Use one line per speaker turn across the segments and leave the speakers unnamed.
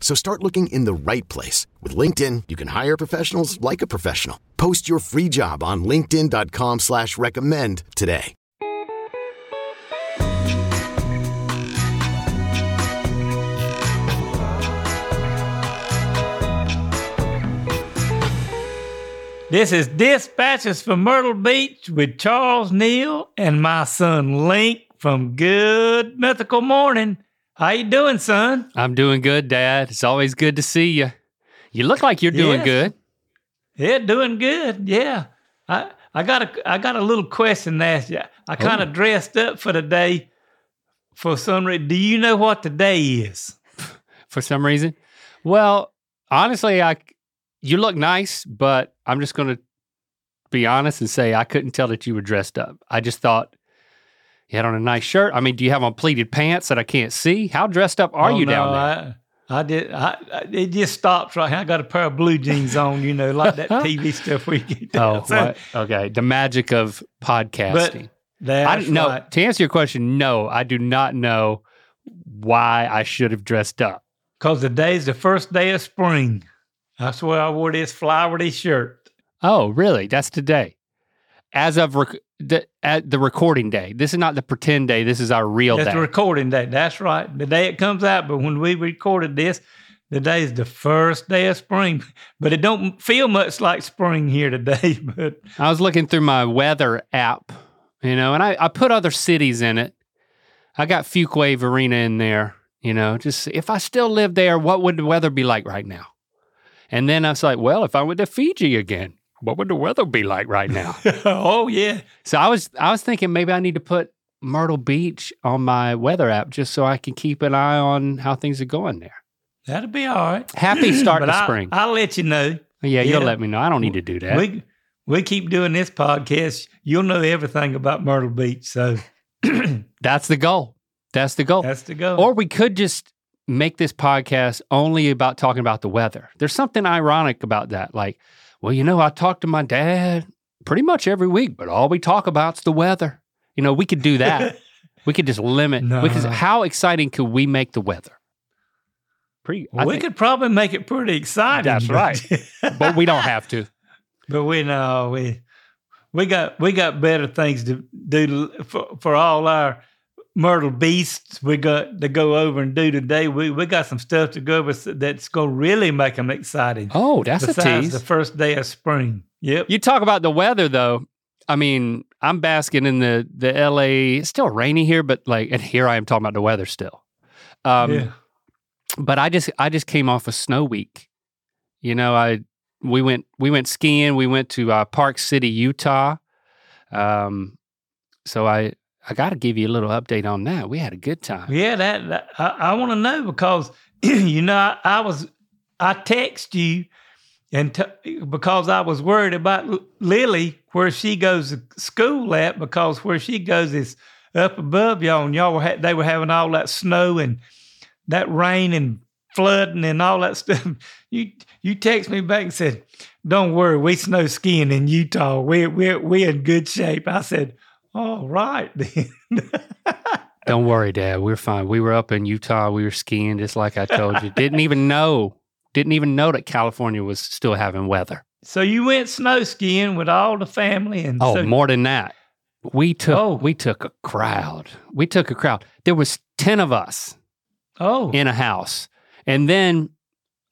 So start looking in the right place. With LinkedIn, you can hire professionals like a professional. Post your free job on linkedin.com slash recommend today.
This is Dispatches from Myrtle Beach with Charles Neal and my son Link from Good Mythical Morning. How you doing, son?
I'm doing good, Dad. It's always good to see you. You look like you're doing
Yes.
good.
Yeah, doing good. Yeah. I I got a I got a little question to ask you. I oh. kind of dressed up for the day for some reason. Do you know what today is?
for some reason. Well, honestly, I you look nice, but I'm just going to be honest and say I couldn't tell that you were dressed up. I just thought you had on a nice shirt. I mean, do you have on pleated pants that I can't see? How dressed up are
Oh,
you
no,
down there?
I, I did. I, I, it just stops right here. I got a pair of blue jeans on, you know, like that TV stuff we get.
oh,
So-
what? okay. The magic of podcasting.
That's
I don't know.
right.
To answer your question, no, I do not know why I should have dressed up.
Because the day's the first day of spring. That's why I wore this flowery shirt.
Oh, really? That's today. As of rec- the at the recording day. This is not the pretend day. This is our real
That's
day.
the recording day. That's right. The day it comes out. But when we recorded this, the day is the first day of spring. But it don't feel much like spring here today. But
I was looking through my weather app, you know, and I, I put other cities in it. I got Fuquay-Varina in there, you know, just if I still live there, what would the weather be like right now? And then I was like, well, if I went to Fiji again, what would the weather be like right now?
oh yeah,
so I was I was thinking maybe I need to put Myrtle Beach on my weather app just so I can keep an eye on how things are going there.
that'll be all right.
Happy start to
I,
spring.
I'll let you know.
yeah, you'll let me know. I don't need to do that.
We we keep doing this podcast. You'll know everything about Myrtle Beach. So
That's the goal. That's the goal.
that's the goal.
Or we could just make this podcast only about talking about the weather. There's something ironic about that. Like, well, you know, I talk to my dad pretty much every week, but all we talk about's the weather. You know, we could do that. we could just limit. Could, how exciting could we make the weather? Pretty. I
we
think-
could probably make it pretty exciting.
That's
but-
right. but we don't have to.
But we know we we got we got better things to do for, for all our Myrtle beasts. We got to go over and do today. We we got some stuff to go over that's going to really make them excited.
Oh, that's a
besides
tease.
the first day of spring. Yep.
You talk about the weather though. I mean, I'm basking in the the LA. It's still rainy here, but like, and here I am talking about the weather still. Um,
yeah.
But I just I just came off a snow week. You know, I we went we went skiing. We went to uh, Park City, Utah. Um, so I I got to give you a little update on that. We had a good time.
Yeah, that, that I, I want to know because you know I, I was I text you and t- because I was worried about Lily where she goes to school at because where she goes is up above y'all and y'all were ha- they were having all that snow and that rain and flooding and all that stuff. You you text me back and said, "Don't worry, we snow skiing in Utah. We we we in good shape." I said, "All right then."
Don't worry, Dad. We're fine. We were up in Utah. We were skiing, just like I told you. Didn't even know. Didn't even know that California was still having weather.
So you went snow skiing with all the family and
Oh,
so,
more than that. We took
Oh.
we took a crowd. We took a crowd. There was 10 of us
oh
in a house. And then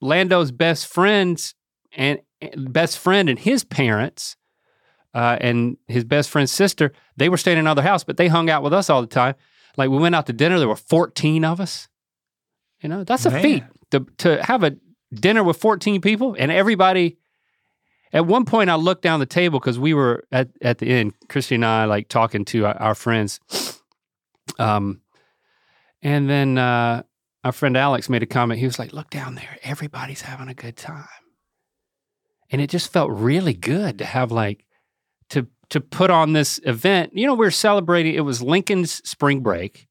Lando's best friends and best friend and his parents uh, and his best friend's sister, they were staying in another house, but they hung out with us all the time. Like we went out to dinner, there were 14 of us. You know, that's a
Man.
feat to to have a dinner with 14 people and everybody at one point I looked down the table because we were at, at the end, Christy and I like talking to our, our friends. Um and then uh our friend Alex made a comment. He was like, "Look down there. Everybody's having a good time." and it just felt really good to have like to to put on this event. You know, we are celebrating. It was Lincoln's spring break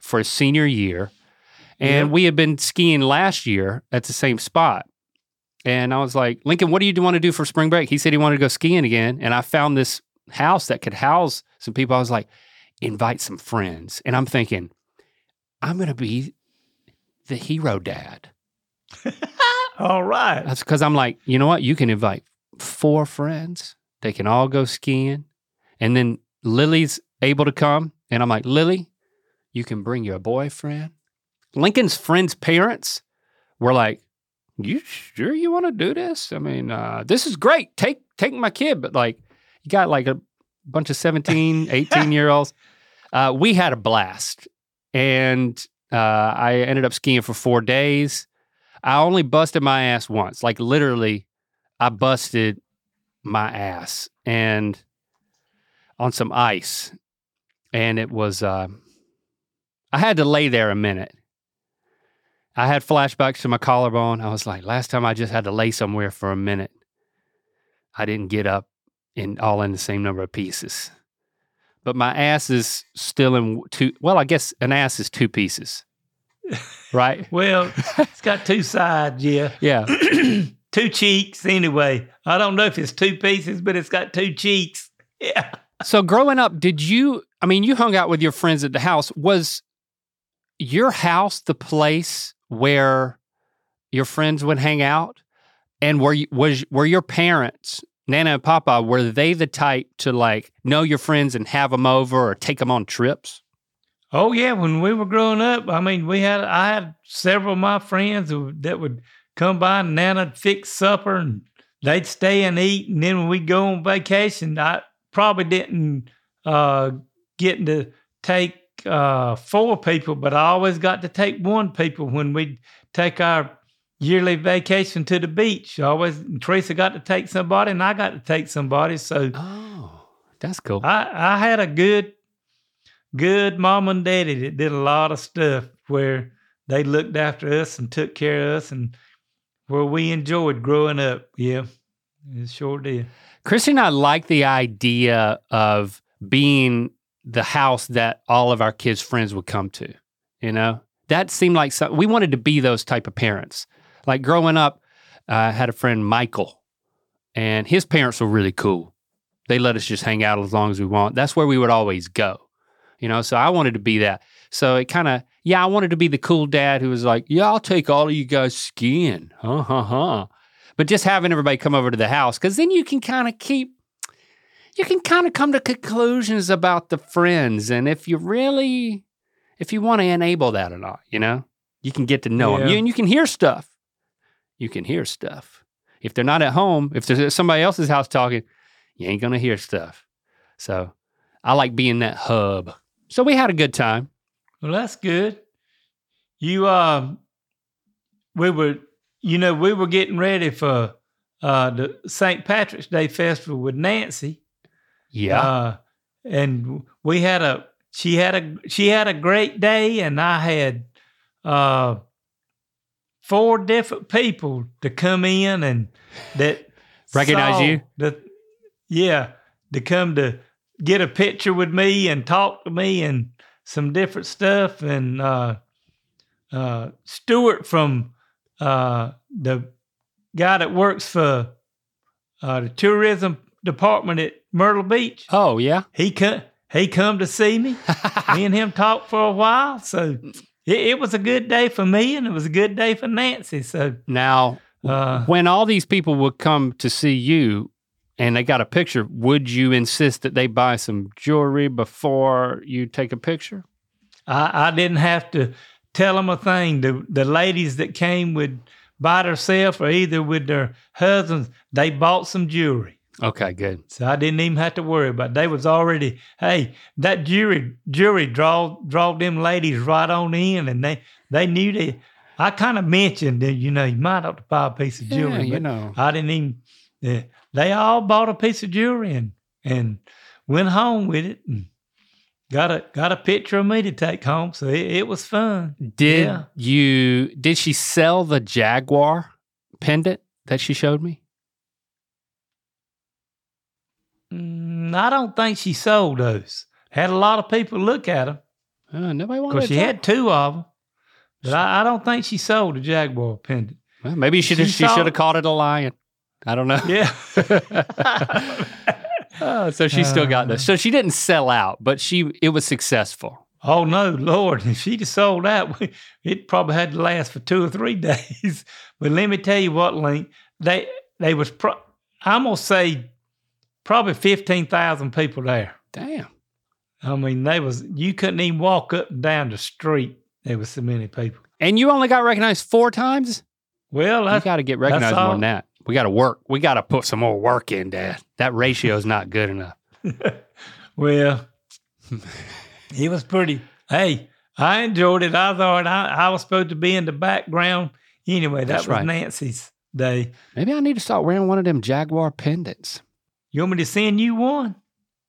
for his senior year, and
Yep.
we had been skiing last year at the same spot. And I was like, Lincoln, what do you want to do for spring break? He said he wanted to go skiing again, and I found this house that could house some people. I was like, invite some friends, and I'm thinking, I'm gonna be the hero dad.
All right.
That's because I'm like, you know what? You can invite four friends. They can all go skiing. And then Lily's able to come. And I'm like, Lily, you can bring your boyfriend. Lincoln's friends' parents were like, You sure you want to do this? I mean, uh, this is great. Take take my kid. But like, you got like a bunch of 17, 18 year olds. Uh, we had a blast. And uh, I ended up skiing for four days. I only busted my ass once. Like literally, I busted my ass and on some ice. And it was uh, I had to lay there a minute. I had flashbacks to my collarbone. I was like, last time I just had to lay somewhere for a minute. I didn't get up in all in the same number of pieces. But my ass is still in two well, I guess an ass is two pieces. Right?
Well, it's got two sides, yeah.
Yeah.
two cheeks, anyway. I don't know if it's two pieces, but it's got two cheeks. Yeah.
So growing up, did you? I mean, you hung out with your friends at the house. Was your house the place where your friends would hang out? And were you, was were your parents, Nana and Papa, were they the type to like know your friends and have them over or take them on trips?
Oh yeah, when we were growing up, I mean, we had I had several of my friends who, that would come by and Nana'd fix supper and they'd stay and eat, and then when we'd go on vacation, I probably didn't uh, get to take uh, four people, but I always got to take one people when we'd take our yearly vacation to the beach. I always Teresa got to take somebody, and I got to take somebody, so.
Oh, that's cool.
I, I had a good, good mom and daddy that did a lot of stuff where they looked after us and took care of us and where we enjoyed growing up. Yeah, it sure did.
Christy and I like the idea of being the house that all of our kids' friends would come to. You know, that seemed like we wanted to be those type of parents. Like growing up, I had a friend, Michael, and his parents were really cool. They let us just hang out as long as we want. That's where we would always go. You know, so I wanted to be that. So it kind of, yeah, I wanted to be the cool dad who was like, yeah, I'll take all of you guys skiing. Huh, huh, huh. But just having everybody come over to the house, because then you can kind of keep, you can kind of come to conclusions about the friends. And if you really, if you want to enable that or not, you know, you can get to know them. You, and you can hear stuff. You can hear stuff. If they're not at home, if there's at somebody else's house talking, you ain't going to hear stuff. So I like being that hub. So we had a good time.
Well, that's good. You, um, we were, you know, we were getting ready for uh, the St. Patrick's Day Festival with Nancy.
Yeah.
Uh, and we had a she had a she had a great day and I had uh four different people to come in and that
Recognize you?
The, yeah, to come to get a picture with me and talk to me and some different stuff and uh uh Stuart from uh the guy that works for uh the tourism department at Myrtle Beach
oh, yeah.
he come he come to see me. me and him talked for a while, so it, it was a good day for me, and it was a good day for Nancy. So
now,
uh,
when all these people would come to see you and they got a picture, would you insist that they buy some jewelry before you take a picture?
I, I didn't have to tell them a thing. The the ladies that came with by themselves or either with their husbands, they bought some jewelry.
Okay, good.
So I didn't even have to worry about. It. They was already hey that jewelry jewelry draw draw them ladies right on in, and they they knew that. I kind of mentioned that you know you might have to buy a piece of jewelry.
Yeah, you know.
I didn't even they all bought a piece of jewelry and and went home with it and got a got a picture of me to take home. So it, it was fun.
Did
yeah.
you did she sell the Jaguar pendant that she showed me?
Mm, I don't think she sold those. Had a lot of people look at them.
Uh, nobody wanted.
Because she had two of them, but I, I, don't think she sold a jaguar pendant.
Well, maybe she
she,
she should have called it a lion. I don't know.
Yeah.
Oh, so she still got this. So she didn't sell out, but she it was successful.
Oh no, Lord! If she'd have sold out, it probably had to last for two or three days. But let me tell you what, Link, they they was pro- I'm gonna say probably fifteen thousand people there.
Damn.
I mean, they was you couldn't even walk up and down the street. There was so many people.
And you only got recognized four times?
Well,
You
that's,
got to get recognized more than that. We got to work. We got to put some more work in, Dad. That ratio is not good enough.
well, he was pretty. Hey, I enjoyed it. I thought I, I was supposed to be in the background anyway. That
That's
was
right.
Nancy's day.
Maybe I need to start wearing one of them Jaguar pendants.
You want me to send you one?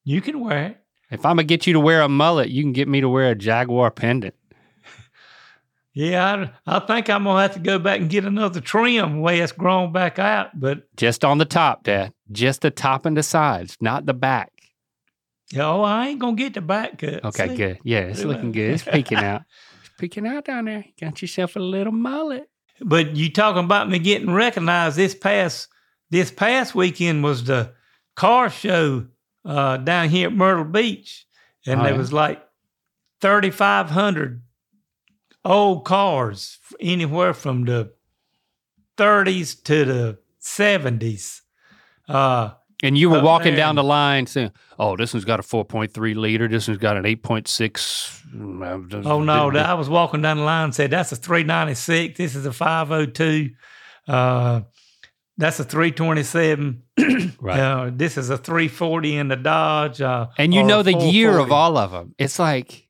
You can wear it.
If I'm gonna get you to wear a mullet, you can get me to wear a Jaguar pendant.
Yeah, I, I think I'm gonna have to go back and get another trim way it's grown back out. But
Just on the top, Dad. Just the top and the sides, not the back.
oh, I ain't gonna get the back cut.
Okay,
See?
good. Yeah, it's looking good. It's peeking out. It's peeking out down there. Got yourself a little mullet.
But you talking about me getting recognized this past this past weekend was the car show uh, down here at Myrtle Beach, and
Oh,
there
yeah.
was like thirty five hundred old cars, anywhere from the thirties to the seventies. Uh,
And you were
Oh,
walking down the line saying, "Oh, this one's got a 4.3 liter. This one's got an 8.6." mm,
Oh no, I was walking down the line and said that's a 396. This is a 502. Uh, that's a 327.
Right.
Uh, this is a 340 in the Dodge. Uh,
and you know the year of all of them. It's like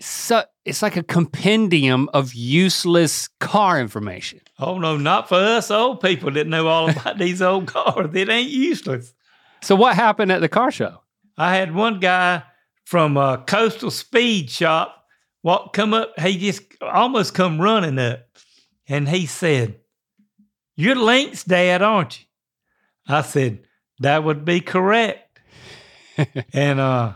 so, it's like a compendium of useless car information.
Oh no, not for us old people that know all about these old cars. It ain't useless.
So what happened at the car show?
I had one guy from a Coastal Speed Shop walk come up. He just almost come running up, and he said, "You're Link's dad, aren't you?" I said, "That would be correct." and uh,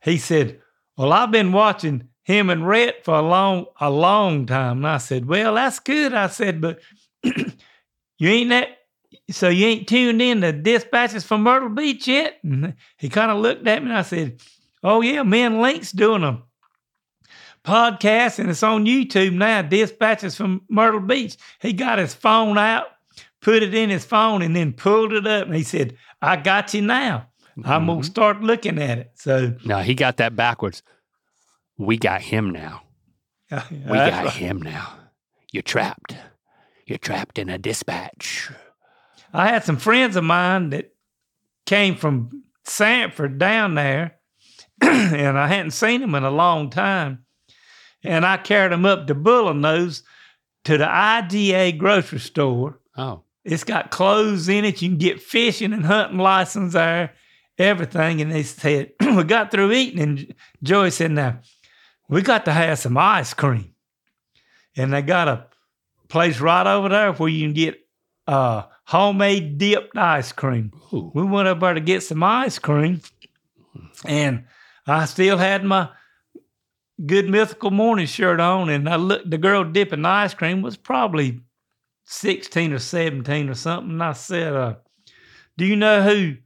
he said, "Well, I've been watching him and Rhett for a long, a long time." And I said, "Well, that's good." I said, "But you ain't that." So you ain't tuned in to dispatches from Myrtle Beach yet? And he kind of looked at me and I said, Oh yeah, me and Link's doing a podcast and it's on YouTube now, dispatches from Myrtle Beach. He got his phone out, put it in his phone, and then pulled it up and he said, I got you now. I'm gonna mm-hmm. start looking at it. So
No, he got that backwards. We got him now. We got him now. You're trapped. You're trapped in a dispatch.
I had some friends of mine that came from Sanford down there, and I hadn't seen them in a long time. And I carried them up to Bullinose to the IGA grocery store.
Oh,
It's got clothes in it. You can get fishing and hunting license there, everything. And they said, we got through eating, and Joy said, now, we got to have some ice cream. And they got a place right over there where you can get uh, homemade dipped ice cream.
Ooh.
We went up there to get some ice cream, and I still had my good mythical morning shirt on, and I looked. The girl dipping the ice cream was probably sixteen or seventeen or something. And I said, uh, "Do you know who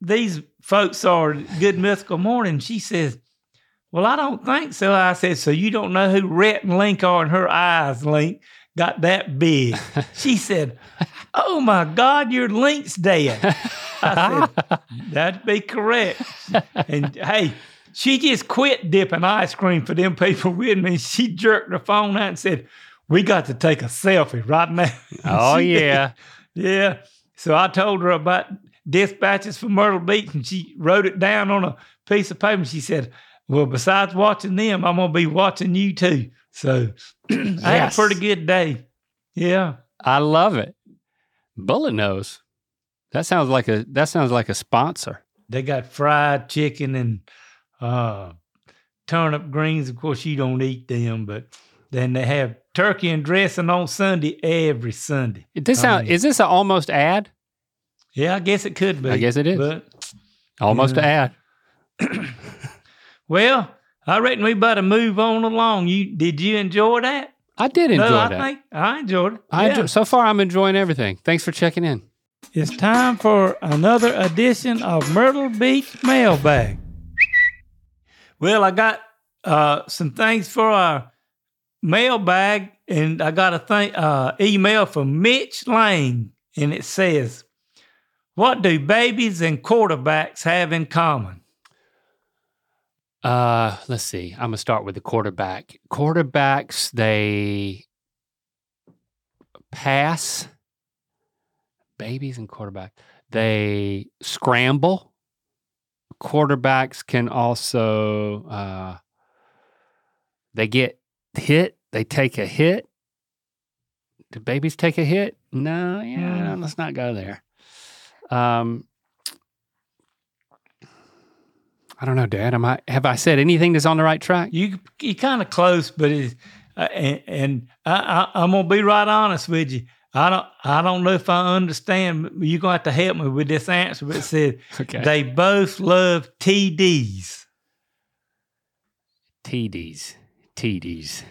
these folks are?" Good mythical morning. She says. Well, I don't think so. I said, so you don't know who Rhett and Link are, and her eyes, Link, got that big. she said, Oh my God, you're Link's dad. I said, That'd be correct. And hey, she just quit dipping ice cream for them people with me. She jerked her phone out and said, We got to take a selfie right now.
Oh,
She did.
yeah.
Yeah. So I told her about dispatches from Myrtle Beach and she wrote it down on a piece of paper. She said, Well, besides watching them, I'm going to be watching you too. So I had a pretty good day. Yeah.
I love it. Bullet nose. That sounds like a that sounds like a sponsor.
They got fried chicken and uh, turnip greens. Of course, you don't eat them, but then they have turkey and dressing on Sunday every Sunday.
This sound is this an almost ad?
Yeah, I guess it could be.
I guess it is.
But
Almost to add.
Well, I reckon we better move on along. You did you enjoy that?
I did enjoy
I
that.
think I enjoyed it.
I
Yeah.
enjoy, so far, I'm enjoying everything. Thanks for checking in.
It's time for another edition of Myrtle Beach Mailbag. Well, I got uh, some things for our mailbag, and I got a thing, uh, email from Mitch Lane, and it says, "What do babies and quarterbacks have in common?"
Uh, let's see. I'm gonna start with the quarterback. Quarterbacks, they pass. Babies and quarterback, they scramble. Quarterbacks can also uh, they get hit. They take a hit. Do babies take a hit? No, yeah.
Hmm.
Let's not go there. Um, I don't know, Dad. Am I have I said anything that's on the right track?
You you kind of close, but it's, uh, and, and I, I, I'm gonna be right honest with you. I don't I don't know if I understand. but You're gonna have to help me with this answer. But it said
Okay.
they both love TDs.
TDs. TDs.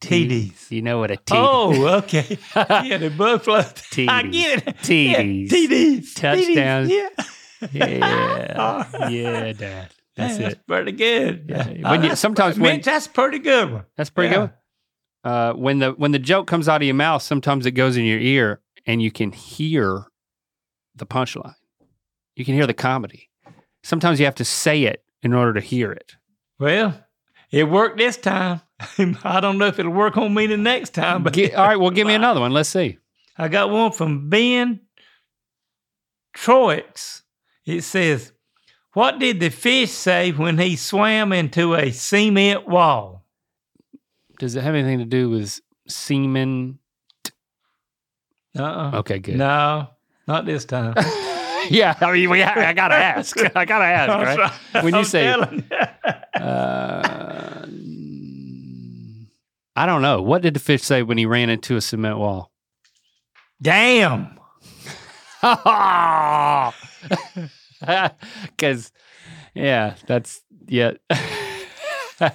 TDs.
You know what a T
Oh, okay. yeah, they both love.
TDs.
I get it.
TDs.
Yeah, TDs.
Touchdowns.
TDs, Yeah.
Yeah. yeah, Dad. That's it.
That's pretty good.
Yeah. When you- sometimes when-
Mitch, that's pretty good one.
That's pretty
Yeah.
good. Uh, when the when the joke comes out of your mouth, sometimes it goes in your ear and you can hear the punchline. You can hear the comedy. Sometimes you have to say it in order to hear it.
Well, it worked this time. I don't know if it'll work on me the next time, but
Gi- all right, well, give me another one. Let's see.
I got one from Ben Troix. It says, What did the fish say when he swam into a cement wall?
Does it have anything to do with semen?
Uh-uh.
Okay, good.
No, not this time.
yeah, I mean, we, I gotta ask. I gotta ask, right? When you
I'm
say-. Uh, I don't know. What did the fish say when he ran into a cement wall?
Damn.
Because, yeah, that's yeah.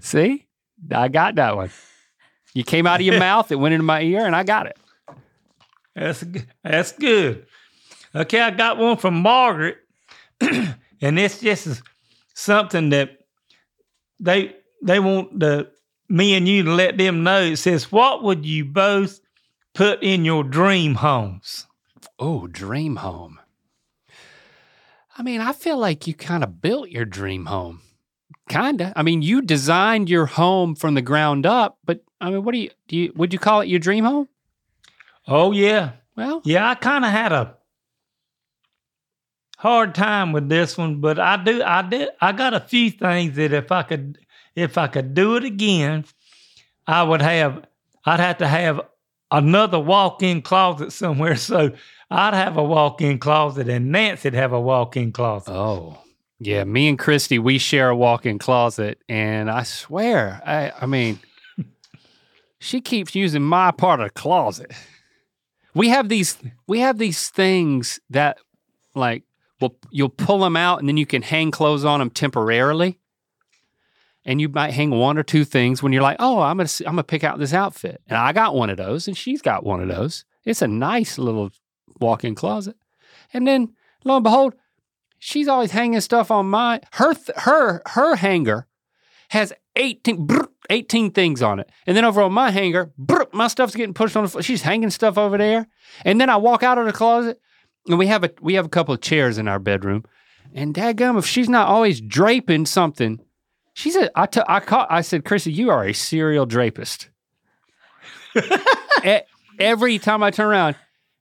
See, I got that one. You came out of your mouth, it went into my ear, and I got it.
That's that's good. Okay, I got one from Margaret, and this just is something that they they want the me and you to let them know. It says, "What would you both put in your dream homes?"
Oh, dream home. I mean, I feel like you kind of built your dream home. Kinda. I mean, you designed your home from the ground up, but I mean, what do you do? You would you call it your dream home?
Oh yeah,
Well,
yeah. I kind of had a hard time with this one, but I do. I did. I got a few things that if I could, if I could do it again, I would have. I'd have to have another walk-in closet somewhere. So I'd have a walk-in closet, and Nancy'd have a walk-in closet.
Oh, yeah. Me and Christy, we share a walk-in closet, and I swear, I, I mean, she keeps using my part of the closet. We have these, we have these things that, like, well, you'll pull them out, and then you can hang clothes on them temporarily. And you might hang one or two things when you're like, oh, I'm gonna, I'm gonna pick out this outfit, and I got one of those, and she's got one of those. It's a nice little walk-in closet, and then lo and behold, she's always hanging stuff on my her her her hanger has 18 18 things on it. And then over on my hanger my stuff's getting pushed on the floor. She's hanging stuff over there. And then i walk out of the closet and we have a we have a couple of chairs in our bedroom. And dadgum if she's not always draping something she said i t- I caught i said chrissy you are a serial drapist. Every time i turn around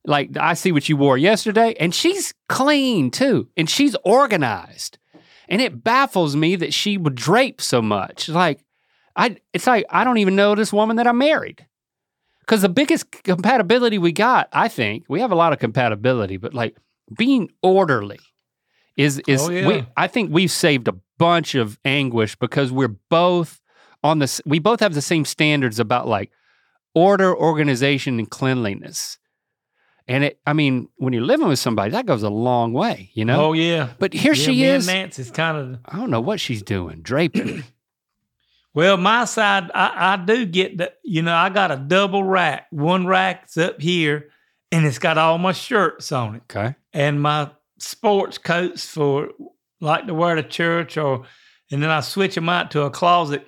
like I see what you wore yesterday, and she's clean too, and she's organized. And it baffles me that she would drape so much. Like, I it's like I don't even know this woman that I married. Because the biggest compatibility we got, I think, we have a lot of compatibility, but like being orderly is is
Oh, yeah.
we, I think we've saved a bunch of anguish because we're both on this we both have the same standards about like order, organization, and cleanliness And it, I mean, when you're living with somebody, that goes a long way, you know?
Oh yeah.
But here
Yeah,
she is.
Nancy's kind of
I don't know what she's doing, draping.
Well, my side, I, I do get the, you know, I got a double rack. One rack's up here, and it's got all my shirts on it,
okay.
and my sports coats for like to wear to church, or, and then I switch them out to a closet,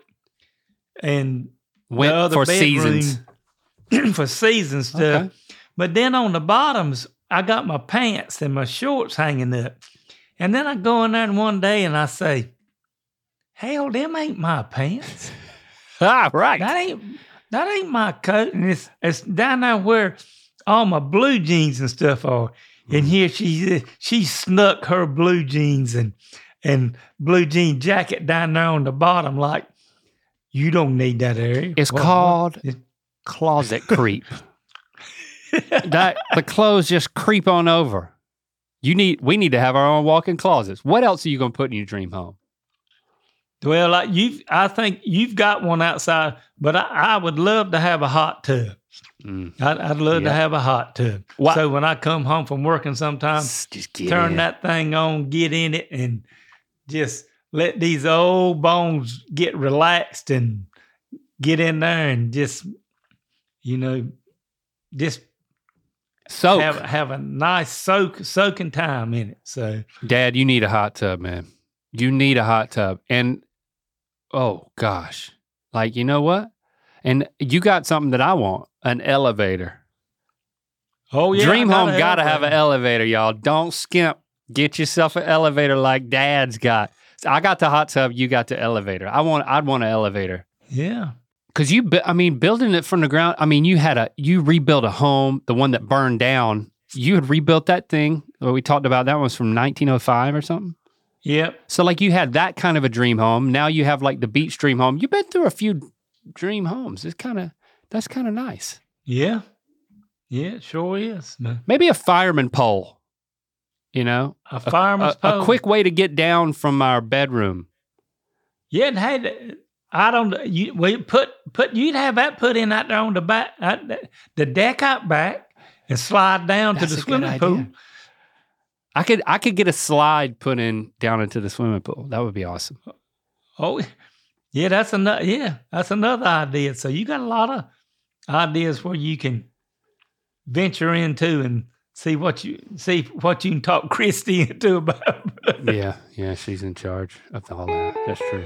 and the
Went
other
for
bedroom
seasons.
for season stuff.
Okay.
But then on the bottoms, I got my pants and my shorts hanging up, and then I go in there one day and I say, "Hell, them ain't my pants."
Ah, right.
That ain't that ain't my coat, and it's it's down there where all my blue jeans and stuff are. And here she she snuck her blue jeans and and blue jean jacket down there on the bottom. Like you don't need that area.
It's
What- what-
called
it-
closet creep. that the clothes just creep on over. You need we need to have our own walk-in closets. What else are you gonna put in your dream home?
Well, like you, I think you've got one outside, but I, I would love to have a hot tub.
Mm.
I'd, I'd love
Yeah.
to have a hot tub.
Why-
So when I come home from working, sometimes
Just
turn
in.
that thing on, get in it, and just let these old bones get relaxed and get in there and just, you know, just
soak.
have have a nice soak soaking time in it. So
Dad, you need a hot tub, man. You need a hot tub. And oh gosh. Like, you know what? And you got something that I want, an elevator.
oh yeah,
Dream home gotta have an
elevator,
y'all. Don't skimp. Get yourself an elevator like dad's got. I got the hot tub, you got the elevator. I want I'd want an elevator.
Yeah.
Cause you, I mean, building it from the ground. I mean, you had a, you rebuilt a home, the one that burned down. You had rebuilt that thing. We talked about that one was from 1905 or something.
Yep.
So, like, you had that kind of a dream home. Now you have like the beach dream home. You've been through a few dream homes. It's kind of, that's kind of nice.
Yeah. Yeah, it sure is. man.
Maybe a fireman pole, you know,
A fireman's
a,
pole.
a quick way to get down from our bedroom.
Yeah, and hey, I don't. You well, put put you'd have that put in out there on the back, out the- the deck out back, and slide down
That's
to the swimming pool.
I could, I could get a slide put in down into the swimming pool. That would be awesome.
Oh, yeah, that's another. Yeah, that's another idea. So you got a lot of ideas where you can venture into and see what you see what you can talk Christy into about.
yeah, yeah, she's in charge of all that. That's true.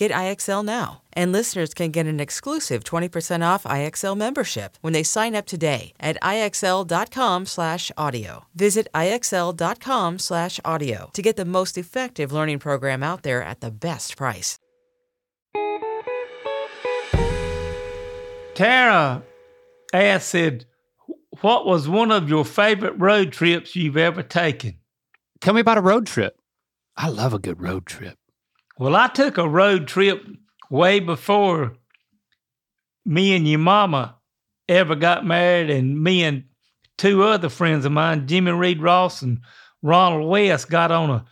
Get IXL now. And listeners can get an exclusive 20% off IXL membership when they sign up today at IXL.com/audio. Visit IXL.com/audio to get the most effective learning program out there at the best price.
Tara asked, said, what was one of your favorite road trips you've ever taken?
Tell me about a road trip. I love a good road trip.
Well, I took a road trip way before me and your mama ever got married, and me and two other friends of mine, Jimmy Reed Ross and Ronald West, got on a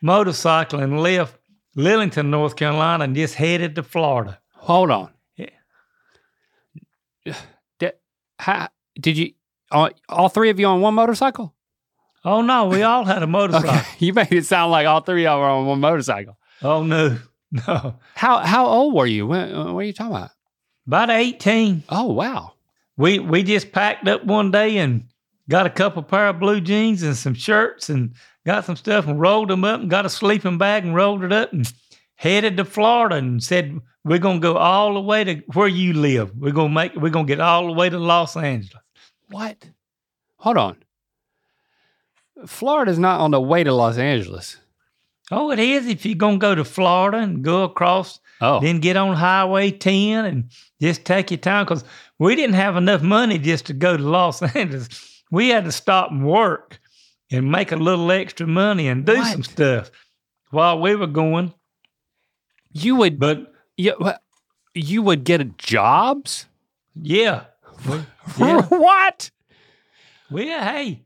motorcycle and left Lillington, North Carolina, and just headed to Florida.
Hold on.
Yeah.
Did, how, did you all, all three of you on one motorcycle?
Oh no, we all had a motorcycle.
Okay. You made it sound like all three of you were on one motorcycle.
Oh no, no,
How how old were you? When, uh, what are you talking about?
about eighteen.
Oh wow.
We we just packed up one day and got a couple pair of blue jeans and some shirts and got some stuff and rolled them up and got a sleeping bag and rolled it up and headed to Florida and said we're gonna go all the way to where you live. We're gonna make we're gonna get all the way to Los Angeles.
What? Hold on. Florida's not on the way to Los Angeles.
Oh, it is if you're gonna go to Florida and go across,
Oh.
then get on Highway 10 and just take your time because we didn't have enough money just to go to Los Angeles. We had to stop and work and make a little extra money and do some stuff while we were going.
you would
But
you, you would get jobs?
yeah, yeah,
what?
we hey,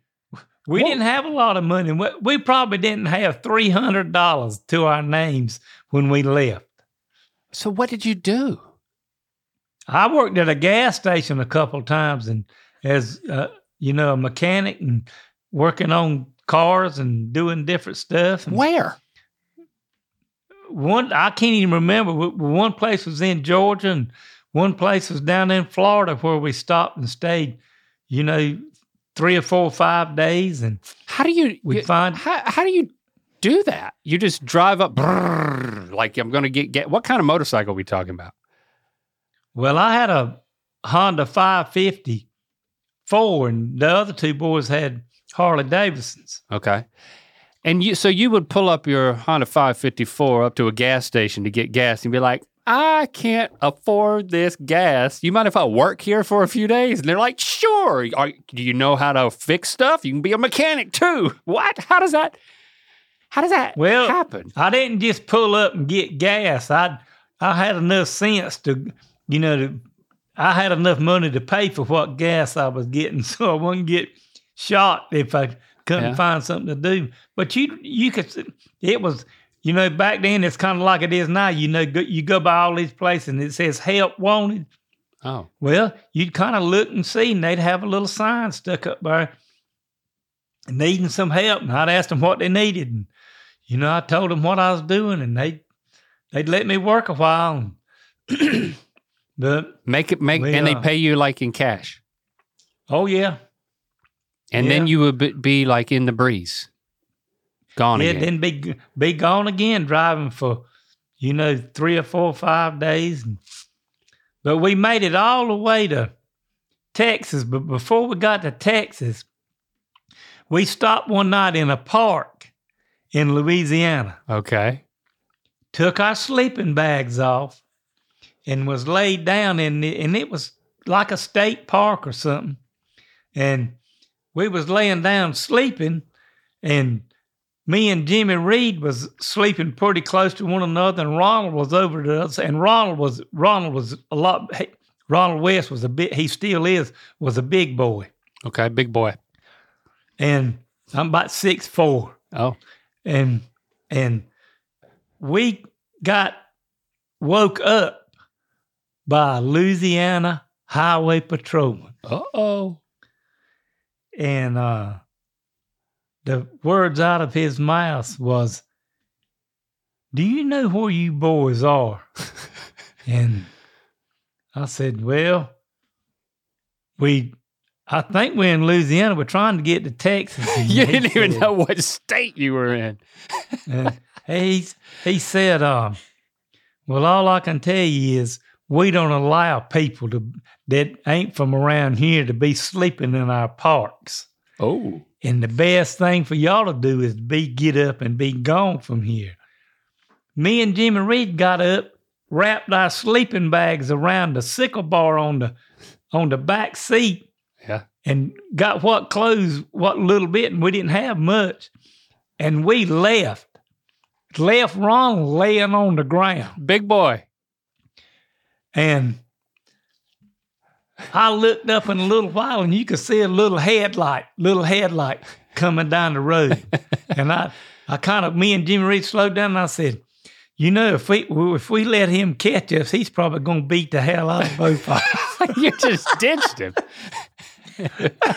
we didn't have a lot of money. We, we probably didn't have three hundred dollars to our names when we left.
So what did you do?
I worked at a gas station a couple times and as uh, you know a mechanic and working on cars and doing different stuff. And
Where?
one I can't even remember. One place was in Georgia and one place was down in Florida where we stopped and stayed. You know, three or four or five days and
How do you
we find
how, how do you do that? You just drive up brrr, like I'm going to get get what kind of motorcycle are we talking about?
well, I had a Honda 550 four and the other two boys had Harley Davidsons.
Okay. And you so you would pull up your Honda 554 up to a gas station to get gas and be like, I can't afford this gas. You mind if I work here for a few days? And they're like, sure. Are, do you know how to fix stuff? You can be a mechanic too. What? How does that? How does that
Well,
happen?
I didn't just pull up and get gas. I I had enough sense to, you know, to, I had enough money to pay for what gas I was getting, so I wouldn't get shot if I couldn't
Yeah.
find something to do. But you you could, it was, you know, back then it's kind of like it is now. You know, go, you go by all these places and it says help wanted.
Oh,
Well, you'd kind of look and see, and they'd have a little sign stuck up there needing some help. And I'd ask them what they needed. And, you know, I told them what I was doing, and they, they'd let me work a while. And but,
make it make
We,
and they
uh,
pay you like in cash,
oh, yeah.
and then you would be like in the breeze, gone
yeah,
again.
then be, be gone again driving for, you know, three or four or five days. But we made it all the way to Texas. But before we got to Texas, we stopped one night in a park in Louisiana,
okay.
took our sleeping bags off, and was laid down in the, and it was like a state park or something. And we was laying down sleeping, and me and Jimmy Reed was sleeping pretty close to one another, and Ronald was over to us, and Ronald was Ronald was a lot. he- Ronald West was a bit. He still is was a big boy,
Okay, big boy.
and I'm about six four.
Oh,
and and we got woke up by a Louisiana highway patrolman,
uh oh.
and uh, the words out of his mouth was, "Do you know where you boys are?" and I said, "Well, we." I think we're in Louisiana. We're trying to get to Texas.
You didn't even
said-
know what state you were in.
And he he said, uh, "Well, all I can tell you is we don't allow people to that ain't from around here to be sleeping in our parks.
Oh.
And the best thing for y'all to do is be get up and be gone from here." Me and Jimmy Reed got up, wrapped our sleeping bags around the sickle bar on the on the back seat,
Yeah.
and got what clothes, what little bit, and we didn't have much. And we left, left Ronald laying on the ground.
Big boy.
And I looked up in a little while and you could see a little headlight, little headlight coming down the road. and I, I kind of, me and Jimmy Reed slowed down and I said, you know, if we if we let him catch us, he's probably going to beat the hell out of both of us.
you just ditched him.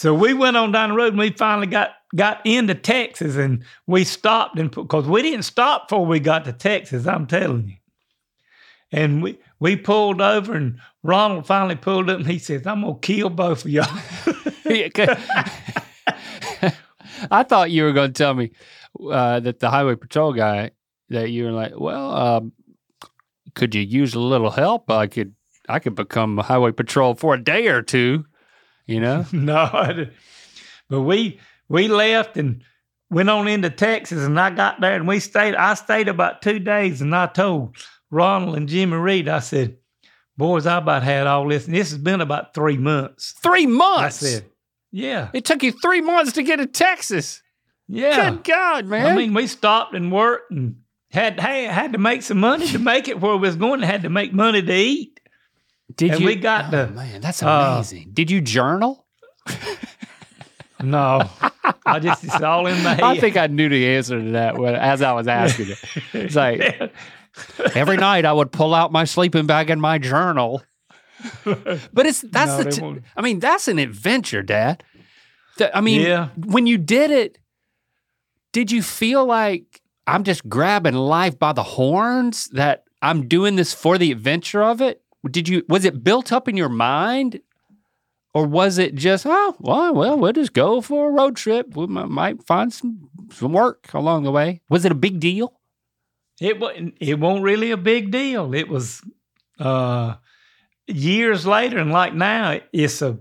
So we went on down the road and we finally got got into Texas and we stopped and because we didn't stop before we got to Texas, I'm telling you. And we we pulled over and Ronald finally pulled up and he says, I'm gonna kill both of y'all.
I thought you were going to tell me uh, that the highway patrol guy that you were like, well, um, could you use a little help? I could, I could become a highway patrol for a day or two. You know,
no, but we we left and went on into Texas and I got there and we stayed I stayed about two days and I told Ronald and Jimmy Reed, I said, Boys, I about had all this, and this has been about three months.
three
I
months.
said, Yeah.
it took you three months to get to Texas.
Yeah.
Good God, man!
I mean, we stopped and worked and had hey, had to make some money to make it where we was going. Had to make money to eat.
did
and
you?
we got
oh,
the-
man, that's
uh,
amazing. did you journal?
No, I just it's all in my head.
I think I knew the answer to that when, as I was asking it. It's like every night I would pull out my sleeping bag and my journal. But it's that's
No,
the.
they
I mean, that's an adventure, Dad. I mean,
Yeah.
when you did it, did you feel like I'm just grabbing life by the horns? That I'm doing this for the adventure of it? Did you? Was it built up in your mind? Or was it just, oh, well, well, we'll just go for a road trip. We might, might find some some work along the way. Was it a big deal?
It wasn't. It wasn't really a big deal. It was uh, years later, and like now, it's a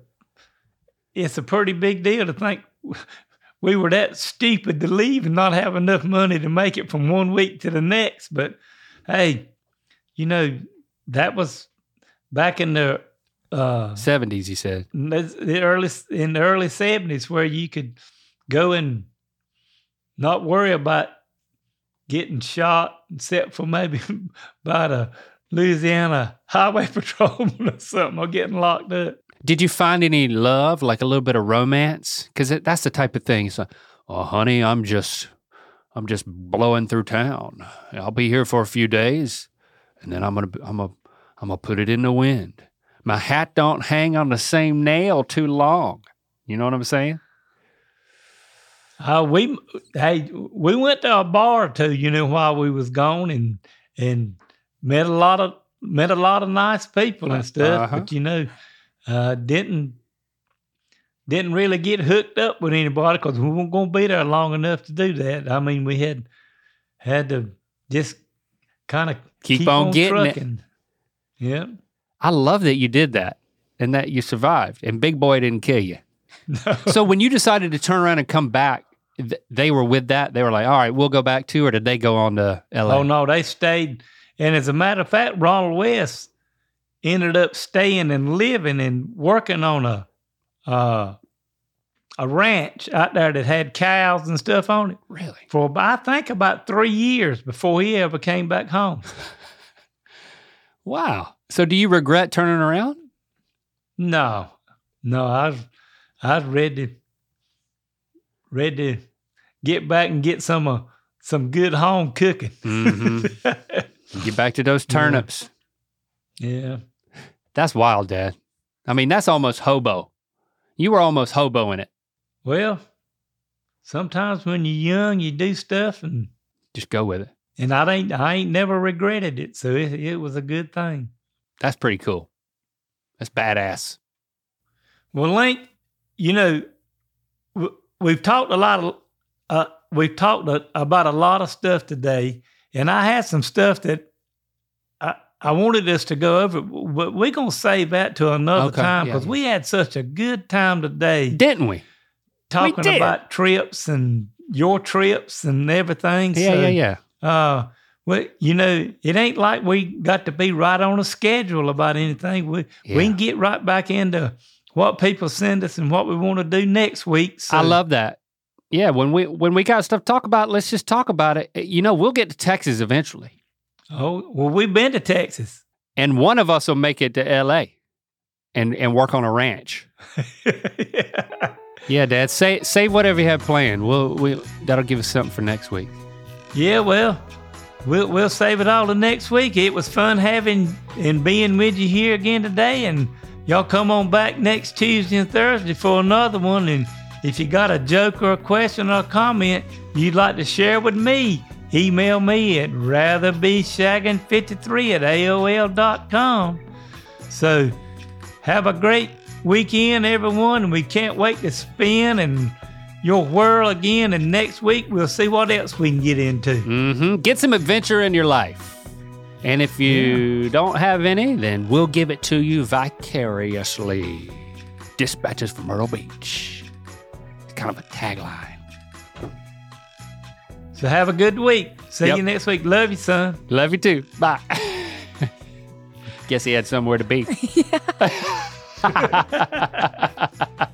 it's a pretty big deal to think we were that stupid to leave and not have enough money to make it from one week to the next. But hey, you know that was back in the uh,
70s, he said.
the early in the early seventies where you could go and not worry about getting shot, except for maybe by the Louisiana Highway Patrolman or something, or getting locked up.
Did you find any love, like a little bit of romance? Because that's the type of thing. It's like, oh, honey, I'm just, I'm just blowing through town. I'll be here for a few days, and then I'm gonna, I'm gonna, I'm gonna put it in the wind. My hat don't hang on the same nail too long. You know what I'm saying?
Uh, we hey, we went to a bar or two, you know, while we was gone, and and met a lot of met a lot of nice people and stuff.
Uh-huh.
But you know, uh, didn't didn't really get hooked up with anybody because we weren't going to be there long enough to do that. I mean, we had had to just kind of
Keep on getting it.
trucking. Yeah.
I love that you did that and that you survived, and Big Boy didn't kill you. So when you decided to turn around and come back, th- they were with that. They were like, "All right, we'll go back to," or did they go on to L.A.?
Oh no, they stayed. And as a matter of fact, Ronald West ended up staying and living and working on a uh, a ranch out there that had cows and stuff on it
Really?
for I think about three years before he ever came back home.
Wow. So do you regret turning around?
No, no, I was I was ready ready get back and get some uh, some good home cooking.
Mm-hmm. Get back to those turnips.
yeah.
That's wild, Dad. I mean, that's almost hobo. You were almost hoboing it.
Well, sometimes when you're young, you do stuff, and
Just go with it.
and I ain't I ain't never regretted it. So it, it was a good thing.
That's pretty cool. That's badass.
Well, Link, you know, we've talked a lot of uh, we've talked about a lot of stuff today, and I had some stuff that I I wanted us to go over, but we're gonna save that to another
Okay,
time because
yeah.
we had such a good time today
Didn't we?
talking
did.
about trips and your trips and everything.
Yeah,
So,
yeah, yeah.
Uh, well, you know, it ain't like we got to be right on a schedule about anything. We we can get right back into what people send us and what we want to do next week. So
I love that. Yeah, when we when we got stuff to talk about, let's just talk about it. Eh, you know, we'll get to Texas eventually.
Oh well, we've been to Texas.
and one of us will make it to L.A. and and work on a ranch.
yeah.
Yeah, Dad, save save whatever you have planned. We'll we that'll give us something for next week.
Yeah, well, we'll we'll save it all to next week. It was fun having and being with you here again today, and y'all come on back next Tuesday and Thursday for another one. And if you got a joke or a question or a comment you'd like to share with me, email me at ratherbeshagging53 at aol.com. So have a great weekend, everyone, we can't wait to spin and your whirl again. And next week we'll see what else we can get into.
Mm-hmm. Get some adventure in your life. And if you don't have any, then we'll give it to you vicariously. Dispatches from Myrtle Beach. It's kind of a tagline.
So have a good week. See
Yep.
you next week. Love you, son.
Love you too. Bye. Guess he had somewhere to be.